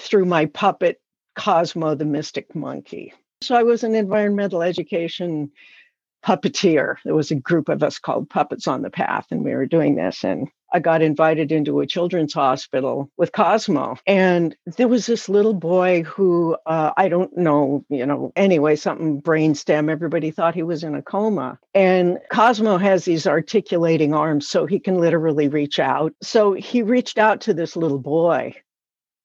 through my puppet, Cosmo the Mystic Monkey. So I was an environmental education puppeteer. There was a group of us called Puppets on the Path, and we were doing this. And I got invited into a children's hospital with Cosmo. And there was this little boy who uh, I don't know, you know, anyway, something brainstem. Everybody thought he was in a coma. And Cosmo has these articulating arms, so he can literally reach out. So he reached out to this little boy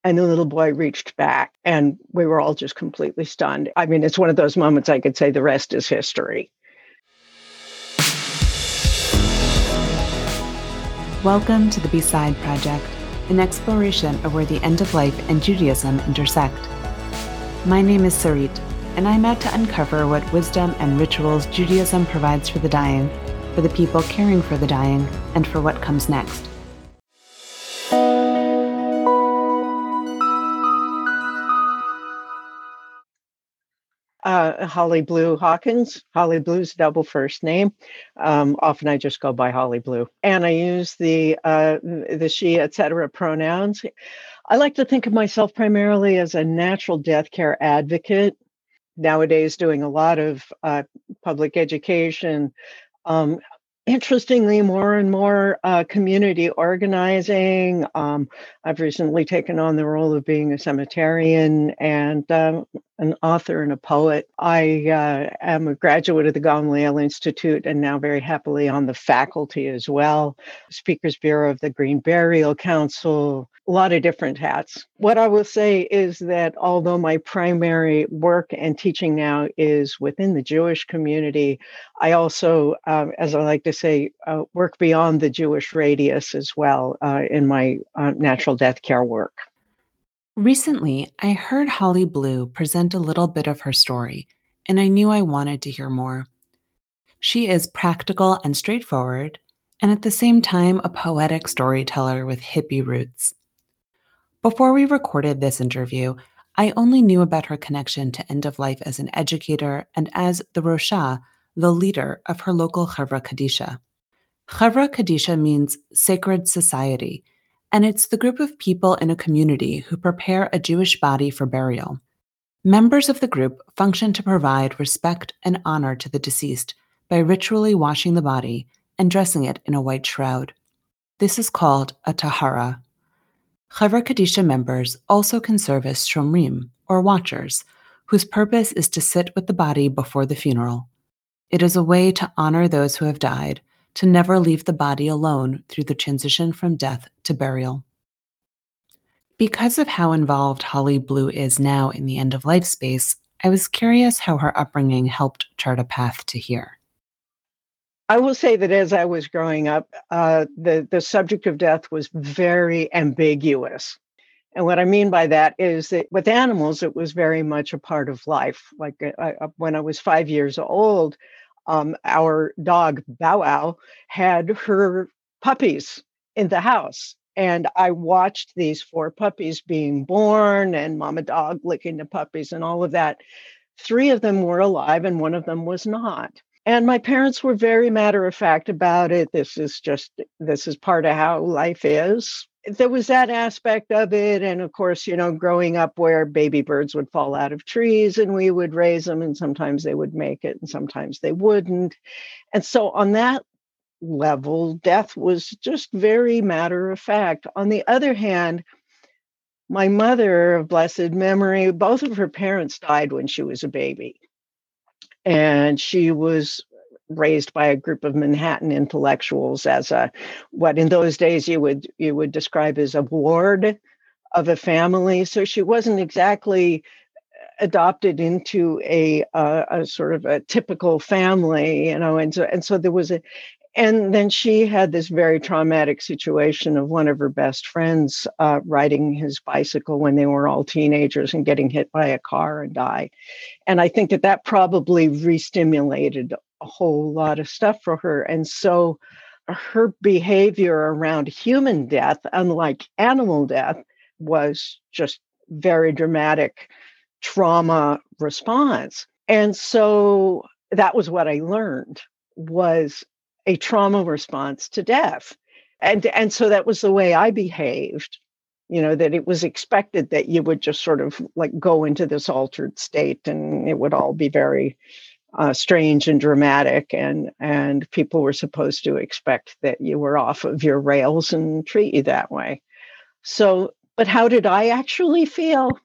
and the little boy reached back, and we were all just completely stunned. I mean, it's one of those moments I could say the rest is history. Welcome to the Beside Project, an exploration of where the end of life and Judaism intersect. My name is Sarit, and I'm out to uncover what wisdom and rituals Judaism provides for the dying, for the people caring for the dying, and for what comes next. Uh, Holly Blue Hawkins. Holly Blue's double first name. Um, often I just go by Holly Blue, and I use the uh, the she, etc. pronouns. I like to think of myself primarily as a natural death care advocate. Nowadays, doing a lot of uh, public education, um, interestingly, more and more uh, community organizing. Um, I've recently taken on the role of being a cemeterian and um, an author and a poet. I uh, am a graduate of the Gamliel Institute and now very happily on the faculty as well. Speakers Bureau of the Green Burial Council, a lot of different hats. What I will say is that although my primary work and teaching now is within the Jewish community, I also, um, as I like to say, uh, work beyond the Jewish radius as well uh, in my uh, natural death care work. Recently, I heard Holly Blue present a little bit of her story, and I knew I wanted to hear more. She is practical and straightforward, and at the same time, a poetic storyteller with hippie roots. Before we recorded this interview, I only knew about her connection to end of life as an educator and as the Rosha, the leader of her local Chevra Kadisha. Chevra Kadisha means sacred society and it's the group of people in a community who prepare a Jewish body for burial. Members of the group function to provide respect and honor to the deceased by ritually washing the body and dressing it in a white shroud. This is called a tahara. Chevra Kadisha members also can serve as shomrim, or watchers, whose purpose is to sit with the body before the funeral. It is a way to honor those who have died to never leave the body alone through the transition from death to burial. Because of how involved Holly Blue is now in the end of life space, I was curious how her upbringing helped chart a path to here. I will say that as I was growing up, uh, the the subject of death was very ambiguous, and what I mean by that is that with animals, it was very much a part of life. Like uh, I, uh, when I was five years old, um, our dog Bow Wow had her puppies in the house. And I watched these four puppies being born and mama dog licking the puppies and all of that. Three of them were alive and one of them was not. And my parents were very matter of fact about it. This is just, this is part of how life is there was that aspect of it and of course you know growing up where baby birds would fall out of trees and we would raise them and sometimes they would make it and sometimes they wouldn't. And so on that level death was just very matter of fact. On the other hand my mother of blessed memory both of her parents died when she was a baby. And she was raised by a group of Manhattan intellectuals as a what in those days you would you would describe as a ward of a family. So she wasn't exactly adopted into a, uh, a sort of a typical family, you know, and so and so there was a and then she had this very traumatic situation of one of her best friends uh, riding his bicycle when they were all teenagers and getting hit by a car and die. And I think that that probably re-stimulated whole lot of stuff for her. And so her behavior around human death, unlike animal death, was just very dramatic trauma response. And so that was what I learned was a trauma response to death. And, and so that was the way I behaved you know that it was expected that you would just sort of like go into this altered state and it would all be very uh, strange and dramatic and and people were supposed to expect that you were off of your rails and treat you that way. So but how did i actually feel?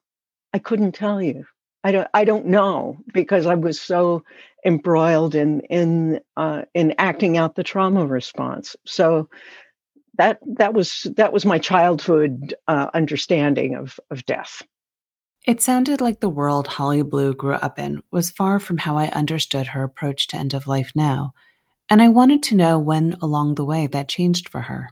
I couldn't tell you. I don't i don't know because i was so embroiled in in uh, in acting out the trauma response. So that that was that was my childhood uh, understanding of of death. It sounded like the world Holly Blue grew up in was far from how I understood her approach to end of life now, and I wanted to know when along the way that changed for her.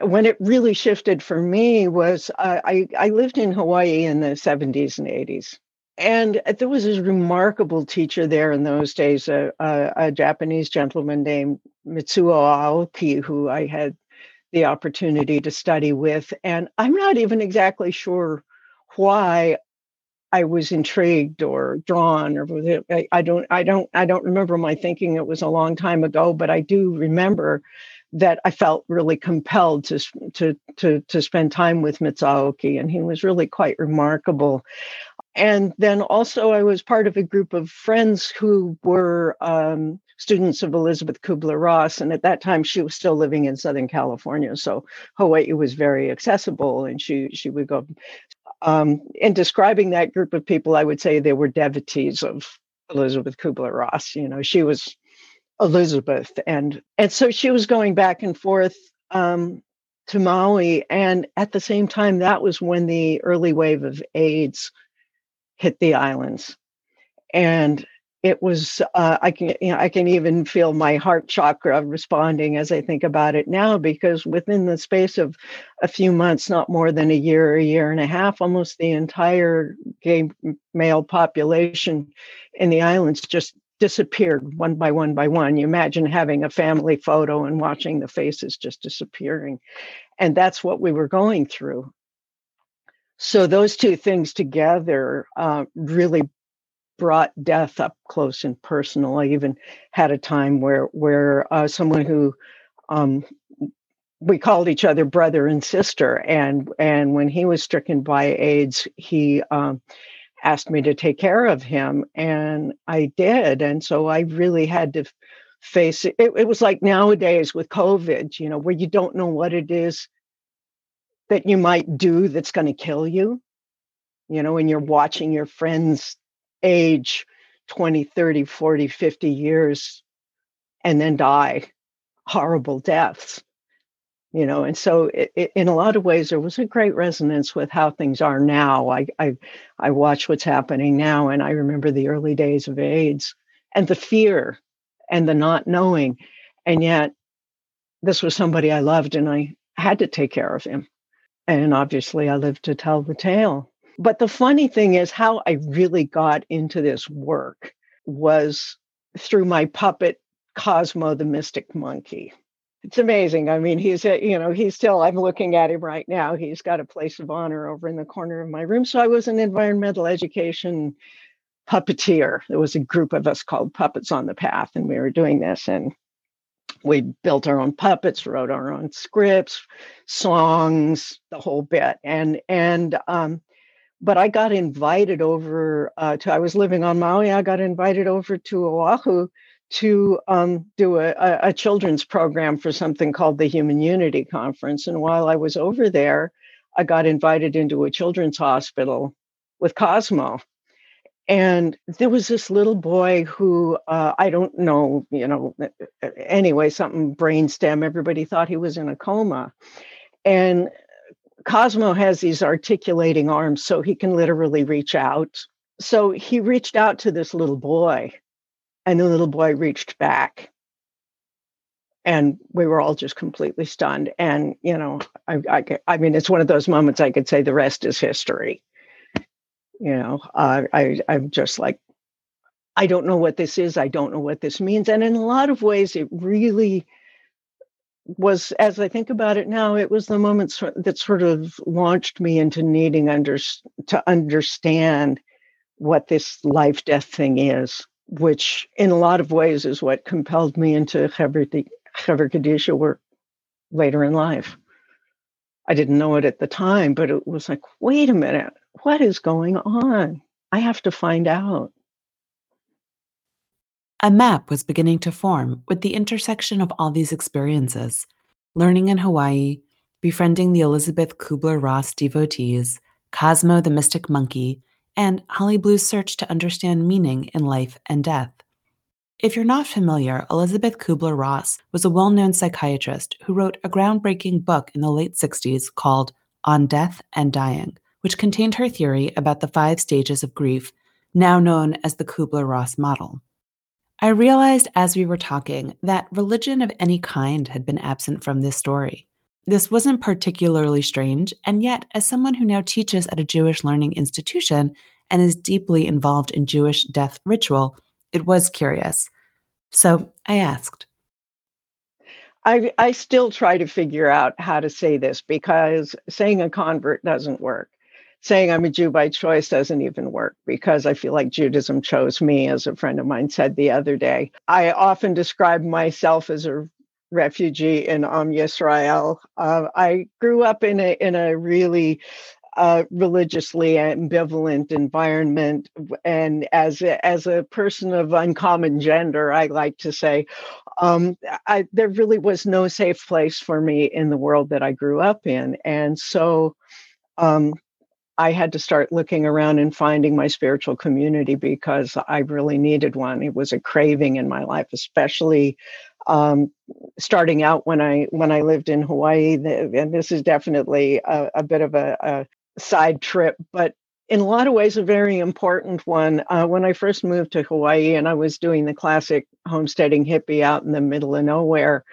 When it really shifted for me was uh, I I lived in Hawaii in the 70s and 80s and there was this remarkable teacher there in those days, a, a, a Japanese gentleman named Mitsuo Aoki, who I had the opportunity to study with. And I'm not even exactly sure why I was intrigued or drawn or I, I don't I don't I don't remember my thinking it was a long time ago, but I do remember that I felt really compelled to to to to spend time with Mitsuo Aoki, and he was really quite remarkable. And then also i was part of a group of friends who were um, students of elizabeth kubler-ross and at that time she was still living in southern california so hawaii was very accessible and she she would go um, in describing that group of people i would say they were devotees of elizabeth kubler-ross you know she was elizabeth and and so she was going back and forth um, to maui and at the same time that was when the early wave of aids hit the islands. And it was uh, I can you know, I can even feel my heart chakra responding as I think about it now because within the space of a few months, not more than a year, a year and a half, almost the entire gay male population in the islands just disappeared one by one by one. You imagine having a family photo and watching the faces just disappearing, and that's what we were going through so those two things together uh, really brought death up close and personal. I even had a time where where uh, someone who um, we called each other brother and sister, and and when he was stricken by AIDS, he um, asked me to take care of him, and I did, and so I really had to face it. It, it was like nowadays with COVID, you know, where you don't know what it is that you might do that's going to kill you you know and you're watching your friends age 20 30 40 50 years and then die. Horrible deaths you know and so it, it, in a lot of ways there was a great resonance with how things are now. I, I i watch what's happening now and i remember the early days of aids and the fear and the not knowing. And yet this was somebody i loved and i had to take care of him. And obviously, I lived to tell the tale. But the funny thing is, how I really got into this work was through my puppet, Cosmo the Mystic Monkey. It's amazing. I mean, he's, a, you know, he's still, I'm looking at him right now. He's got a place of honor over in the corner of my room. So I was an environmental education puppeteer. There was a group of us called Puppets on the Path, and we were doing this. And we built our own puppets wrote our own scripts songs the whole bit and and um but i got invited over uh, to i was living on maui i got invited over to oahu to um, do a, a, children's program for something called the human unity conference and while i was over there i got invited into a children's hospital with cosmo. And there was this little boy who uh, i don't know you know anyway something brainstem everybody thought he was in a coma. And cosmo has these articulating arms so he can literally reach out. So he reached out to this little boy and the little boy reached back. And we were all just completely stunned and you know I, I, I mean it's one of those moments i could say the rest is history. You know uh, i i'm just like i don't know what this is i don't know what this means and in a lot of ways it really was as i think about it now it was the moment that sort of launched me into needing under, to understand what this life death thing is which in a lot of ways is what compelled me into Chevra Kadisha work later in life I didn't know it at the time, but it was like, wait a minute, what is going on? I have to find out. A map was beginning to form with the intersection of all these experiences learning in Hawaii, befriending the Elizabeth Kubler Ross devotees, Cosmo the mystic monkey, and Holly Blue's search to understand meaning in life and death. If you're not familiar, Elizabeth Kubler Ross was a well known psychiatrist who wrote a groundbreaking book in the late 60s called On Death and Dying, which contained her theory about the five stages of grief, now known as the Kubler Ross model. I realized as we were talking that religion of any kind had been absent from this story. This wasn't particularly strange, and yet, as someone who now teaches at a Jewish learning institution and is deeply involved in Jewish death ritual, it was curious. So I asked. I, I still try to figure out how to say this because saying a convert doesn't work. Saying I'm a Jew by choice doesn't even work because I feel like Judaism chose me, as a friend of mine said the other day. I often describe myself as a refugee in Am Yisrael. Uh, I grew up in a in a really uh, religiously ambivalent environment. And as a, as a person of uncommon gender, I like to say, um, I, there really was no safe place for me in the world that I grew up in. And so um, I had to start looking around and finding my spiritual community because I really needed one. It was a craving in my life, especially um, starting out when I when I lived in Hawaii. And this is definitely a, a bit of a, a, side trip, but in a lot of ways, a very important one. Uh, when I first moved to Hawaii and I was doing the classic homesteading hippie out in the middle of nowhere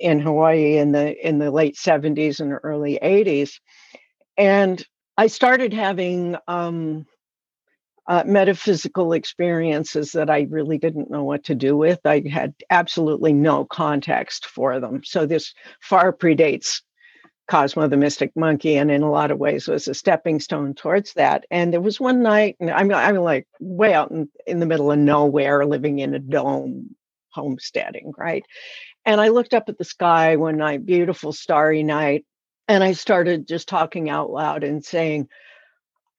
in Hawaii in the in the late 70s and early 80s, and I started having um, uh, metaphysical experiences that I really didn't know what to do with. I had absolutely no context for them. So this far predates Cosmo the Mystic Monkey, and in a lot of ways was a stepping stone towards that. And there was one night, and I'm I'm like way out in, in the middle of nowhere, living in a dome, homesteading, right? And I looked up at the sky one night, beautiful starry night, and I started just talking out loud and saying,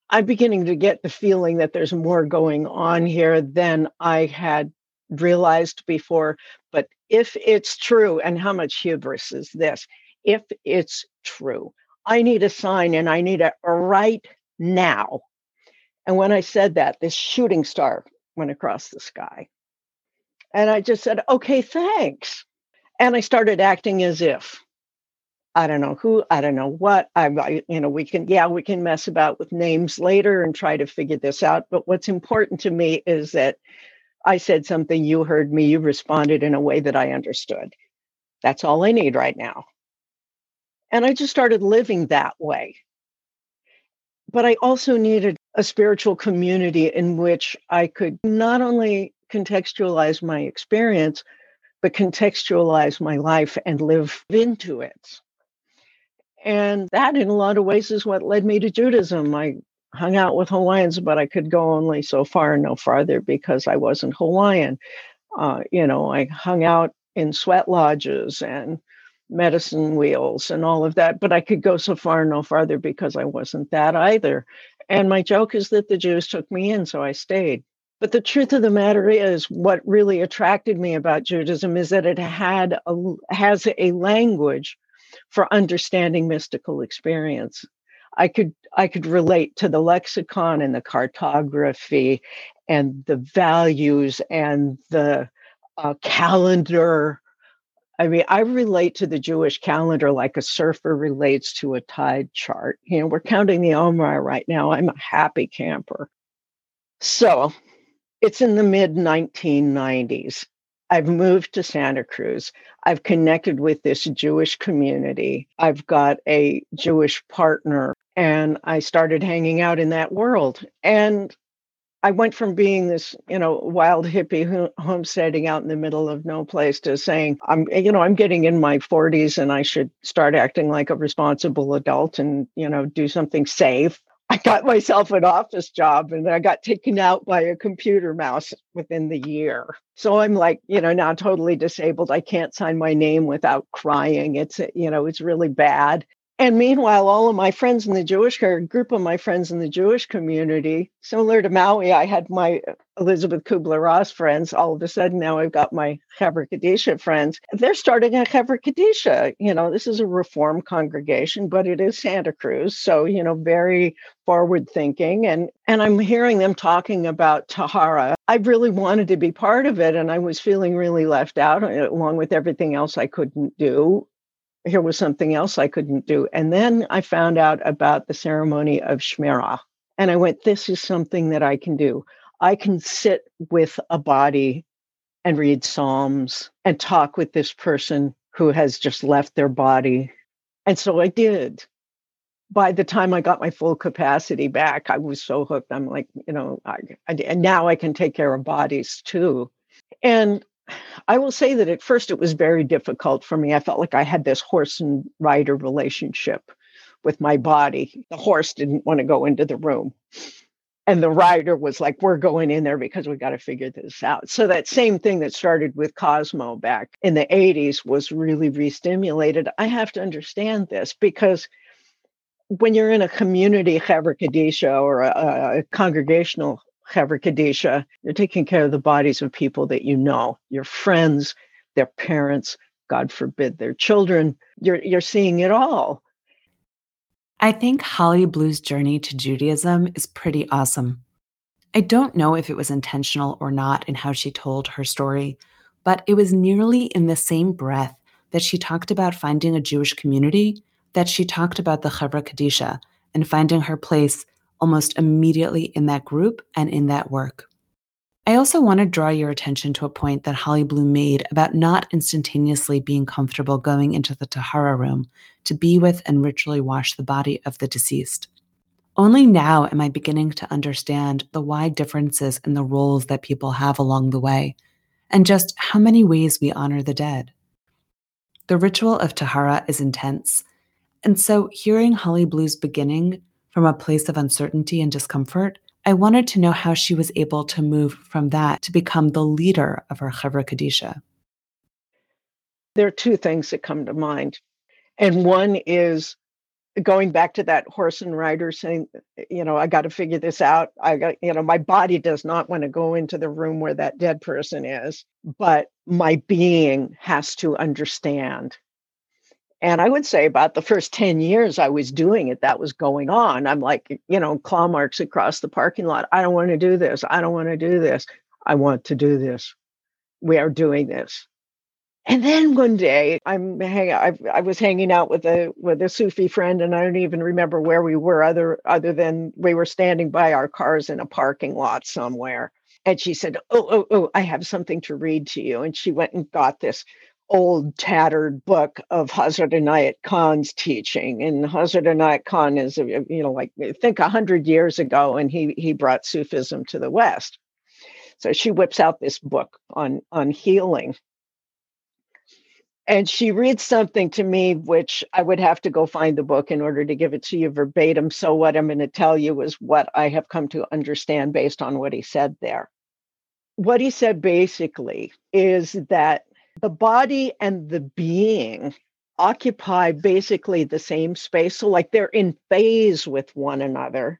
I'm beginning to get the feeling that there's more going on here than I had realized before. But if it's true, and how much hubris is this? if it's true. I need a sign and I need it right now. And when I said that, this shooting star went across the sky. And I just said, okay, thanks. And I started acting as if I don't know who, I don't know what. I, I, you know, we can, yeah, we can mess about with names later and try to figure this out. But what's important to me is that I said something, you heard me, you responded in a way that I understood. That's all I need right now. And I just started living that way. But I also needed a spiritual community in which I could not only contextualize my experience, but contextualize my life and live into it. And that, in a lot of ways, is what led me to Judaism. I hung out with Hawaiians, but I could go only so far and no farther because I wasn't Hawaiian. Uh, you know, I hung out in sweat lodges and medicine wheels and all of that, but I could go so far no farther because I wasn't that either. And my joke is that the Jews took me in, so I stayed. But the truth of the matter is, what really attracted me about Judaism is that it had a, has a language for understanding mystical experience. I could I could relate to the lexicon and the cartography and the values and the uh, calendar I mean, I relate to the Jewish calendar like a surfer relates to a tide chart. You know, we're counting the Omer right now. I'm a happy camper. So it's in the mid 1990s. I've moved to Santa Cruz. I've connected with this Jewish community. I've got a Jewish partner, and I started hanging out in that world. And I went from being this, you know, wild hippie homesteading out in the middle of no place to saying, I'm, you know, I'm getting in my 40s and I should start acting like a responsible adult and, you know, do something safe. I got myself an office job and I got taken out by a computer mouse within the year. So I'm like, you know, now totally disabled. I can't sign my name without crying. It's, you know, it's really bad. And meanwhile, all of my friends in the Jewish a group of my friends in the Jewish community, similar to Maui, I had my Elizabeth Kubler Ross friends. All of a sudden, now I've got my Chevra Kadisha friends. They're starting a Chevra Kadisha. You know, this is a reform congregation, but it is Santa Cruz. So, you know, very forward thinking. And, and I'm hearing them talking about Tahara. I really wanted to be part of it. And I was feeling really left out uh, along with everything else I couldn't do here was something else I couldn't do. And then I found out about the ceremony of Shmirah. And I went, this is something that I can do. I can sit with a body and read Psalms and talk with this person who has just left their body. And so I did. By the time I got my full capacity back, I was so hooked. I'm like, you know, I, I, and now I can take care of bodies too. And I will say that at first it was very difficult for me. I felt like I had this horse and rider relationship with my body. The horse didn't want to go into the room. And the rider was like, we're going in there because we got to figure this out. So that same thing that started with Cosmo back in the 80s was really re-stimulated. I have to understand this because when you're in a community Chevra Kadisha or a, a congregational Chevra Kadisha, you're taking care of the bodies of people that you know, your friends, their parents, God forbid, their children. You're, you're seeing it all. I think Holly Blue's journey to Judaism is pretty awesome. I don't know if it was intentional or not in how she told her story, but it was nearly in the same breath that she talked about finding a Jewish community that she talked about the Chevra Kadisha and finding her place almost immediately in that group and in that work. I also want to draw your attention to a point that Holly Blue made about not instantaneously being comfortable going into the Tahara room to be with and ritually wash the body of the deceased. Only now am I beginning to understand the wide differences in the roles that people have along the way, and just how many ways we honor the dead. The ritual of Tahara is intense, and so hearing Holly Blue's beginning from a place of uncertainty and discomfort, I wanted to know how she was able to move from that to become the leader of her Chevra Kadisha. There are two things that come to mind. And one is going back to that horse and rider saying, you know, I got to figure this out. I got, you know, my body does not want to go into the room where that dead person is, but my being has to understand and I would say about the first 10 years I was doing it, that was going on. I'm like, you know, claw marks across the parking lot. I don't want to do this. I don't want to do this. I want to do this. We are doing this. And then one day I'm hang I, I was hanging out with a with a Sufi friend and I don't even remember where we were other other than we were standing by our cars in a parking lot somewhere. And she said, Oh, oh, oh, I have something to read to you. And she went and got this old tattered book of Hazrat Inayat Khan's teaching. And Hazrat Inayat Khan is, uh, you know, like I think a hundred years ago, and he he brought Sufism to the West. So she whips out this book on on healing. And she reads something to me, which I would have to go find the book in order to give it to you verbatim. So, what I'm going to tell you is what I have come to understand based on what he said there. What he said basically is that the body and the being occupy basically the same space. So, like they're in phase with one another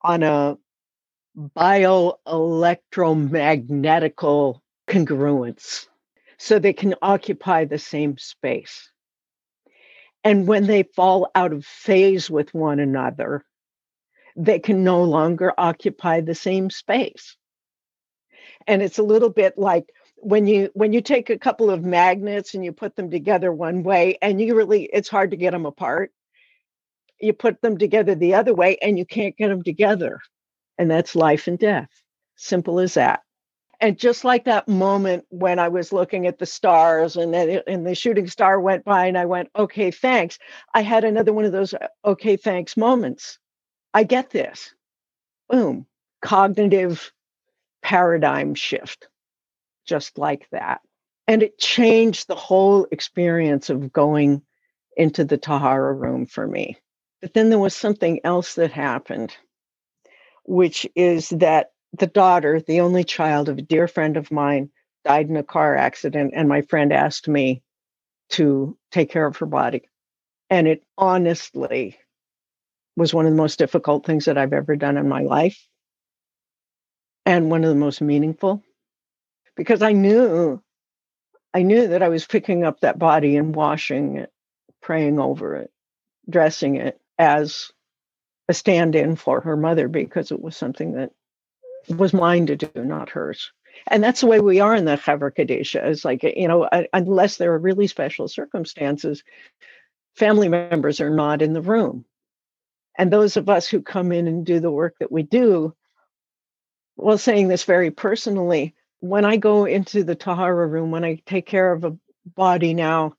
on a bioelectromagnetical congruence. So they can occupy the same space. And when they fall out of phase with one another, they can no longer occupy the same space. And it's a little bit like when you when you take a couple of magnets and you put them together one way and you really it's hard to get them apart. You put them together the other way and you can't get them together and that's life and death. Simple as that. And just like that moment when i was looking at the stars and then and the shooting star went by and i went okay thanks. I had another one of those uh, okay thanks moments. I get this. Boom. Cognitive paradigm shift just like that. And it changed the whole experience of going into the Tahara room for me. But then there was something else that happened, which is that the daughter, the only child of a dear friend of mine, died in a car accident. And my friend asked me to take care of her body. And it honestly was one of the most difficult things that I've ever done in my life and one of the most meaningful because I knew I knew that I was picking up that body and washing it, praying over it, dressing it as a stand-in for her mother because it was something that was mine to do, not hers. And that's the way we are in the Chevra Kadisha. It's like, you know, unless there are really special circumstances, family members are not in the room. And those of us who come in and do the work that we do, well, saying this very personally, when I go into the Tahara room, when I take care of a body now,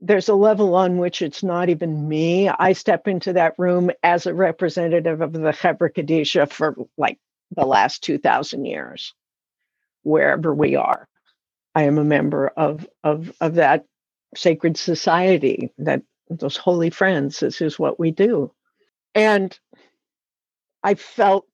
there's a level on which it's not even me. I step into that room as a representative of the Chevra Kadisha for like the last 2,000 years, wherever we are. I am a member of, of, of that sacred society, that those holy friends. This is what we do. And I felt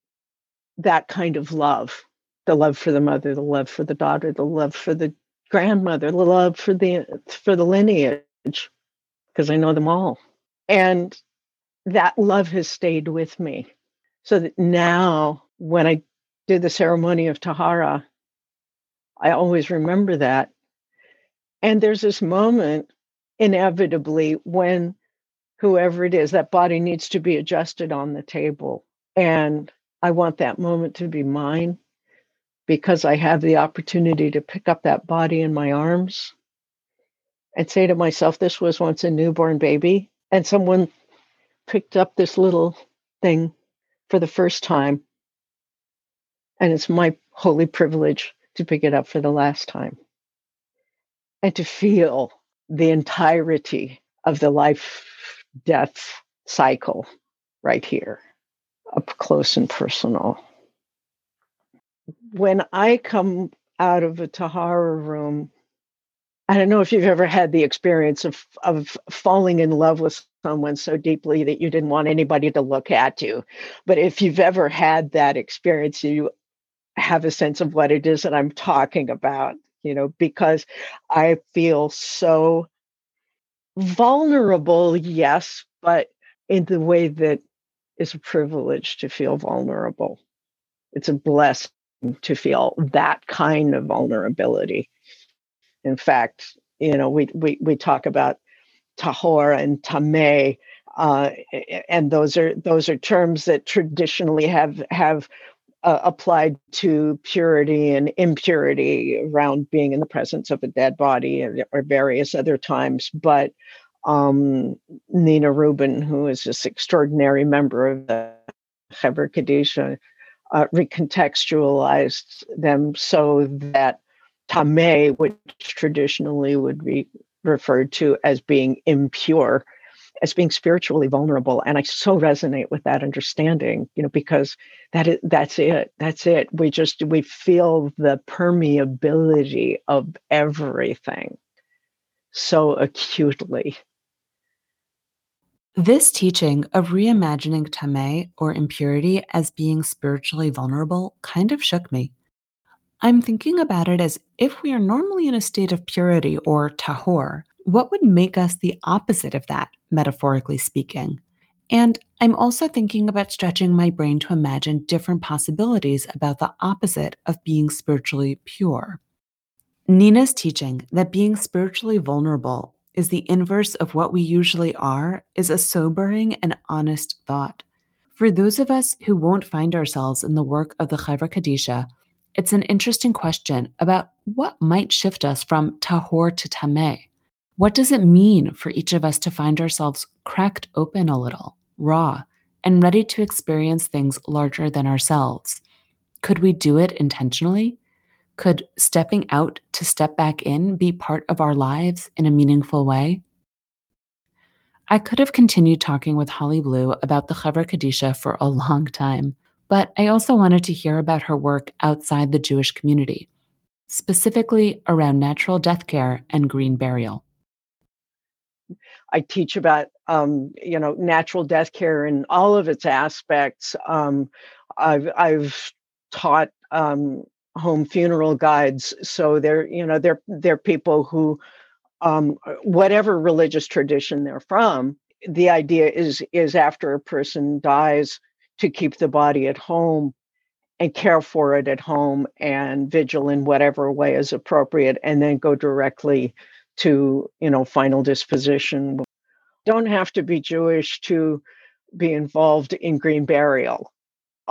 that kind of love the love for the mother, the love for the daughter, the love for the grandmother, the love for the for the lineage, because I know them all. And that love has stayed with me. So that now when I did the ceremony of Tahara, I always remember that. And there's this moment inevitably when whoever it is, that body needs to be adjusted on the table. And I want that moment to be mine because I have the opportunity to pick up that body in my arms and say to myself, This was once a newborn baby. And someone picked up this little thing for the first time. And it's my holy privilege to pick it up for the last time and to feel the entirety of the life death cycle right here, up close and personal when I come out of a Tahara room, I don't know if you've ever had the experience of of falling in love with someone so deeply that you didn't want anybody to look at you. But if you've ever had that experience, you have a sense of what it is that I'm talking about, you know, because I feel so vulnerable, yes, but in the way that is a privilege to feel vulnerable. It's a blessing to feel that kind of vulnerability. In fact, you know, we we we talk about tahor and tameh, uh, and those are those are terms that traditionally have have uh, applied to purity and impurity around being in the presence of a dead body or, or various other times. But um, Nina Rubin, who is this extraordinary member of the Chevra Kadisha, uh, recontextualized them so that tameh, which traditionally would be referred to as being impure, as being spiritually vulnerable. And I so resonate with that understanding, you know, because that is that's it. That's it. We just we feel the permeability of everything so acutely. This teaching of reimagining tameh or impurity as being spiritually vulnerable kind of shook me. I'm thinking about it as if we are normally in a state of purity or tahor, what would make us the opposite of that, metaphorically speaking? And I'm also thinking about stretching my brain to imagine different possibilities about the opposite of being spiritually pure. Nina's teaching that being spiritually vulnerable is the inverse of what we usually are is a sobering and honest thought. For those of us who won't find ourselves in the work of the Chevra Kadisha, it's an interesting question about what might shift us from tahor to tameh. What does it mean for each of us to find ourselves cracked open a little, raw, and ready to experience things larger than ourselves? Could we do it intentionally? Could stepping out to step back in be part of our lives in a meaningful way? I could have continued talking with Holly Blue about the Chevra Kadisha for a long time, but I also wanted to hear about her work outside the Jewish community, specifically around natural death care and green burial. I teach about um, you know natural death care in all of its aspects. Um, I've I've taught um, home funeral guides so they're you know they're they're people who um, whatever religious tradition they're from. The idea is is after a person dies to keep the body at home and care for it at home and vigil in whatever way is appropriate and then go directly to you know final disposition don't have to be jewish to be involved in green burial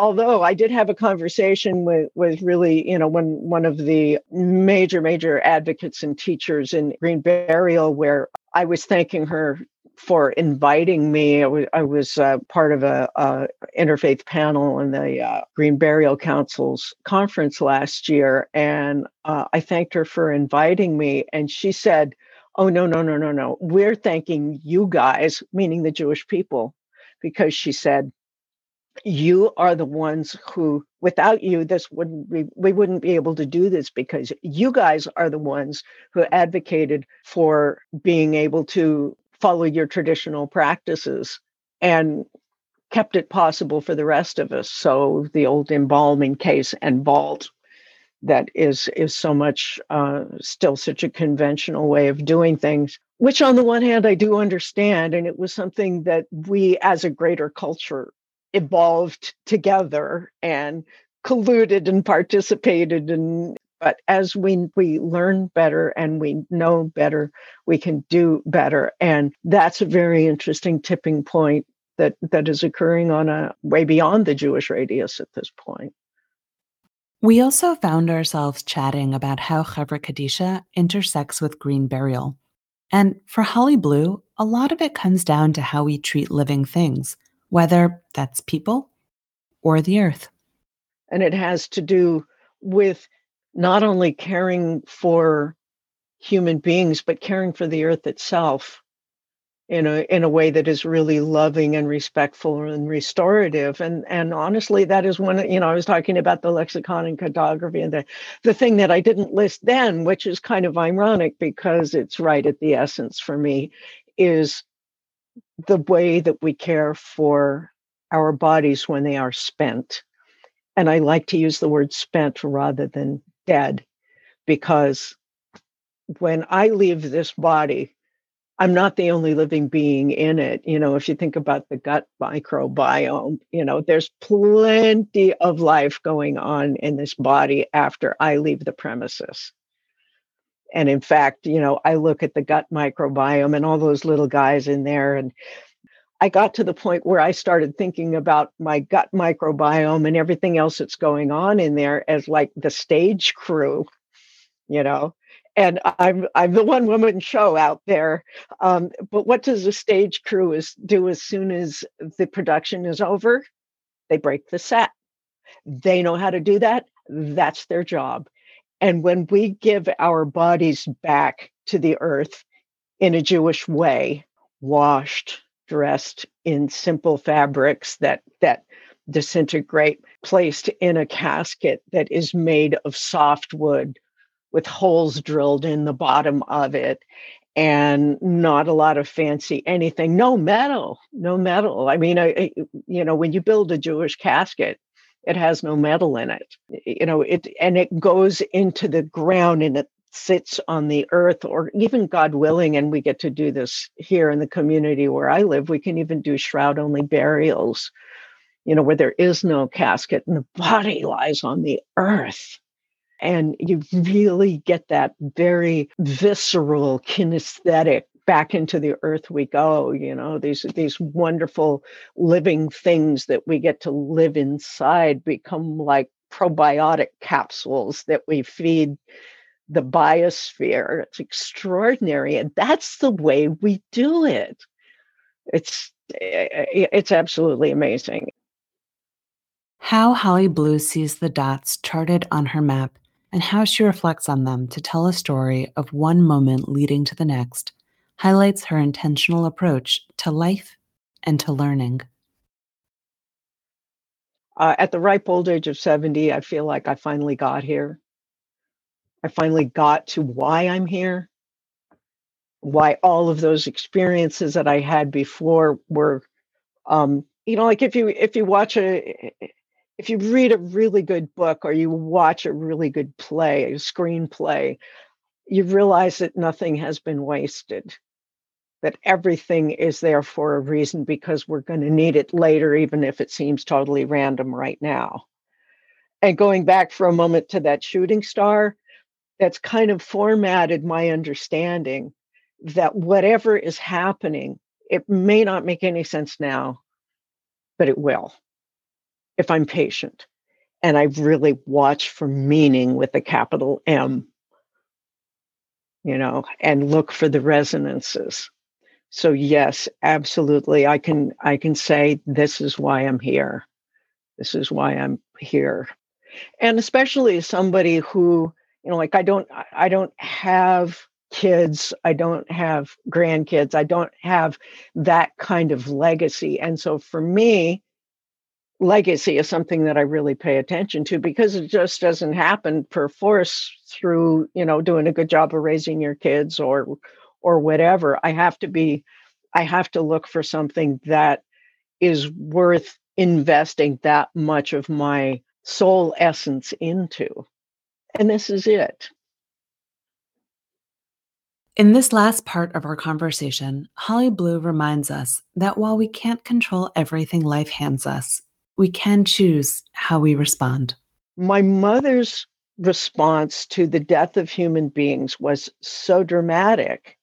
although i did have a conversation with with really you know one one of the major major advocates and teachers in green burial where i was thanking her for inviting me. I was, I was uh, part of a, a, interfaith panel in the uh, Green Burial Council's conference last year, and uh, I thanked her for inviting me. And she said, "Oh no, no, no, no, no! We're thanking you guys, meaning the Jewish people, because she said." You are the ones who, without you, this wouldn't be, we wouldn't be able to do this because you guys are the ones who advocated for being able to follow your traditional practices and kept it possible for the rest of us. So the old embalming case and vault that is is so much uh, still such a conventional way of doing things which on the one hand i do understand and it was something that we as a greater culture evolved together and colluded and participated and but as we we learn better and we know better we can do better. And that's a very interesting tipping point that that is occurring on a way beyond the jewish radius at this point. We also found ourselves chatting about how Chevra Kadisha intersects with green burial. And for Holly Blue, a lot of it comes down to how we treat living things, whether that's people or the earth. And it has to do with not only caring for human beings, but caring for the earth itself in a in a way that is really loving and respectful and restorative and and honestly that is one you know i was talking about the lexicon and cartography and the the thing that i didn't list then which is kind of ironic because it's right at the essence for me is the way that we care for our bodies when they are spent and i like to use the word spent rather than dead because when I leave this body, I'm not the only living being in it. You know, if you think about the gut microbiome, you know, there's plenty of life going on in this body after I leave the premises. And in fact, you know, I look at the gut microbiome and all those little guys in there, and I got to the point where I started thinking about my gut microbiome and everything else that's going on in there as like the stage crew, you know. And I'm I'm the one woman show out there. Um, but what does the stage crew is do as soon as the production is over? They break the set. They know how to do that. That's their job. And when we give our bodies back to the earth in a Jewish way, washed, dressed in simple fabrics that that disintegrate placed in a casket that is made of soft wood with holes drilled in the bottom of it and not a lot of fancy anything no metal no metal. I mean I, you know when you build a jewish casket it has no metal in it you know it and it goes into the ground and it sits on the earth, or even God willing, and we get to do this here in the community where I live, we can even do shroud only burials, you know, where there is no casket and the body lies on the earth. And you really get that very visceral kinesthetic back into the earth we go you know these these wonderful living things that we get to live inside become like probiotic capsules that we feed the biosphere. It's extraordinary. And that's the way we do it. It's eh, eh, it's absolutely amazing. How Holly Blue sees the dots charted on her map and how she reflects on them to tell a story of one moment leading to the next highlights her intentional approach to life and to learning. Uh, at the ripe old age of 70, I feel like I finally got here. I finally got to why I'm here, why all of those experiences that I had before were, um, you know, like if you if you watch a if you read a really good book or you watch a really good play, a screenplay, you realize that nothing has been wasted, that everything is there for a reason because we're going to need it later, even if it seems totally random right now. And going back for a moment to that shooting star, that's kind of formatted my understanding that whatever is happening, it may not make any sense now, but it will if I'm patient. And I really watch for meaning with a capital M, you know, and look for the resonances. So yes, absolutely. I can I can say this is why I'm here. This is why I'm here. And especially somebody who, you know, like I don't I don't have kids, I don't have grandkids, I don't have that kind of legacy. And so for me, legacy is something that I really pay attention to because it just doesn't happen per force through, you know, doing a good job of raising your kids or or whatever. I have to be I have to look for something that is worth investing that much of my soul essence into. And this is it. In this last part of our conversation, Holly Blue reminds us that while we can't control everything life hands us, we can choose how we respond. My mother's response to the death of human beings was so dramatic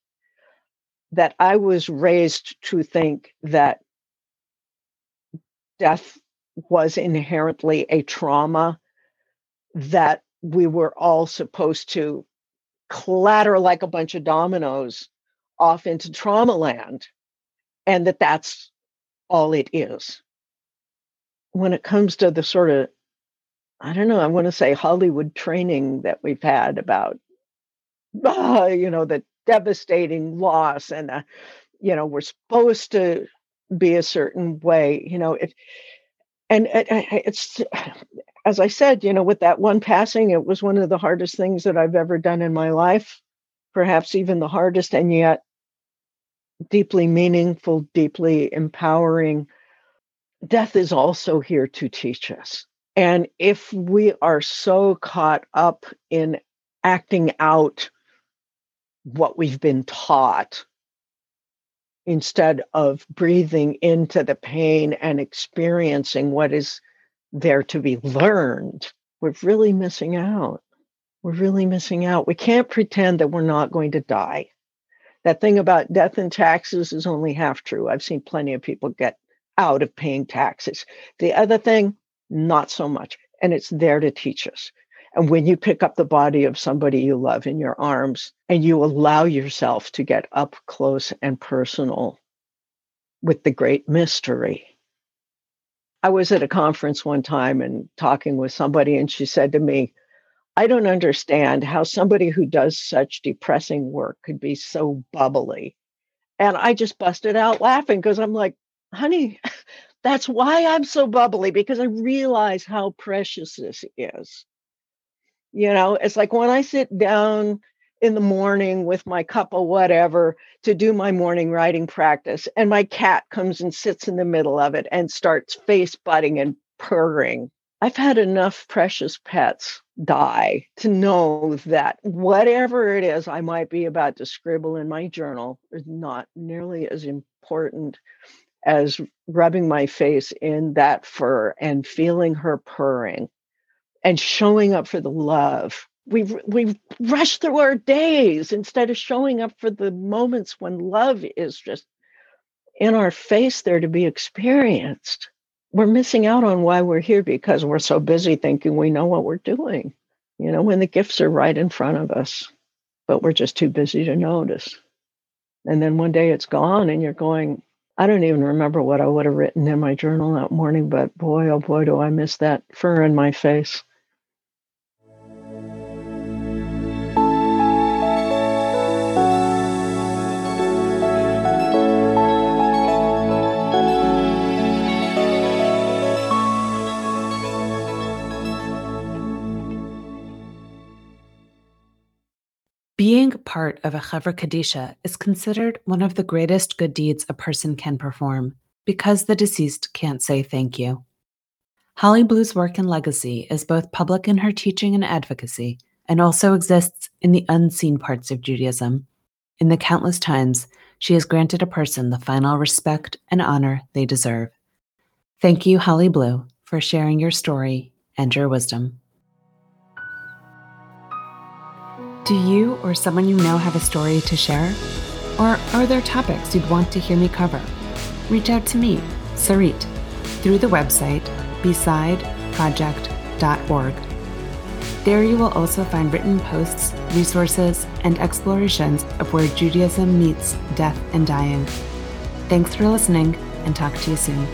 that I was raised to think that death was inherently a trauma that we were all supposed to clatter like a bunch of dominoes off into trauma land and that that's all it is. When it comes to the sort of i don't know i want to say hollywood training that we've had about uh, you know the devastating loss and uh, you know we're supposed to be a certain way you know it and it, it's as I said, you know, with that one passing, it was one of the hardest things that I've ever done in my life, perhaps even the hardest, and yet deeply meaningful, deeply empowering. Death is also here to teach us. And if we are so caught up in acting out what we've been taught instead of breathing into the pain and experiencing what is there to be learned, we're really missing out. We're really missing out. We can't pretend that we're not going to die. That thing about death and taxes is only half true. I've seen plenty of people get out of paying taxes. The other thing, not so much. And it's there to teach us. And when you pick up the body of somebody you love in your arms and you allow yourself to get up close and personal with the great mystery, I was at a conference one time and talking with somebody, and she said to me, I don't understand how somebody who does such depressing work could be so bubbly. And I just busted out laughing because I'm like, honey, that's why I'm so bubbly because I realize how precious this is. You know, it's like when I sit down in the morning with my cup of whatever to do my morning writing practice. And my cat comes and sits in the middle of it and starts face butting and purring. I've had enough precious pets die to know that whatever it is I might be about to scribble in my journal is not nearly as important as rubbing my face in that fur and feeling her purring and showing up for the love. We we rush through our days instead of showing up for the moments when love is just in our face there to be experienced. We're missing out on why we're here because we're so busy thinking we know what we're doing you know when the gifts are right in front of us but we're just too busy to notice. And then one day it's gone and you're going i don't even remember what i would have written in my journal that morning but boy oh boy do i miss that fur in my face Being part of a Chevra Kadisha is considered one of the greatest good deeds a person can perform because the deceased can't say thank you. Holly Blue's work and legacy is both public in her teaching and advocacy, and also exists in the unseen parts of Judaism, in the countless times she has granted a person the final respect and honor they deserve. Thank you, Holly Blue, for sharing your story and your wisdom. Do you or someone you know have a story to share? Or are there topics you'd want to hear me cover? Reach out to me, Sarit, through the website besideproject.org. There you will also find written posts, resources, and explorations of where Judaism meets death and dying. Thanks for listening, and talk to you soon.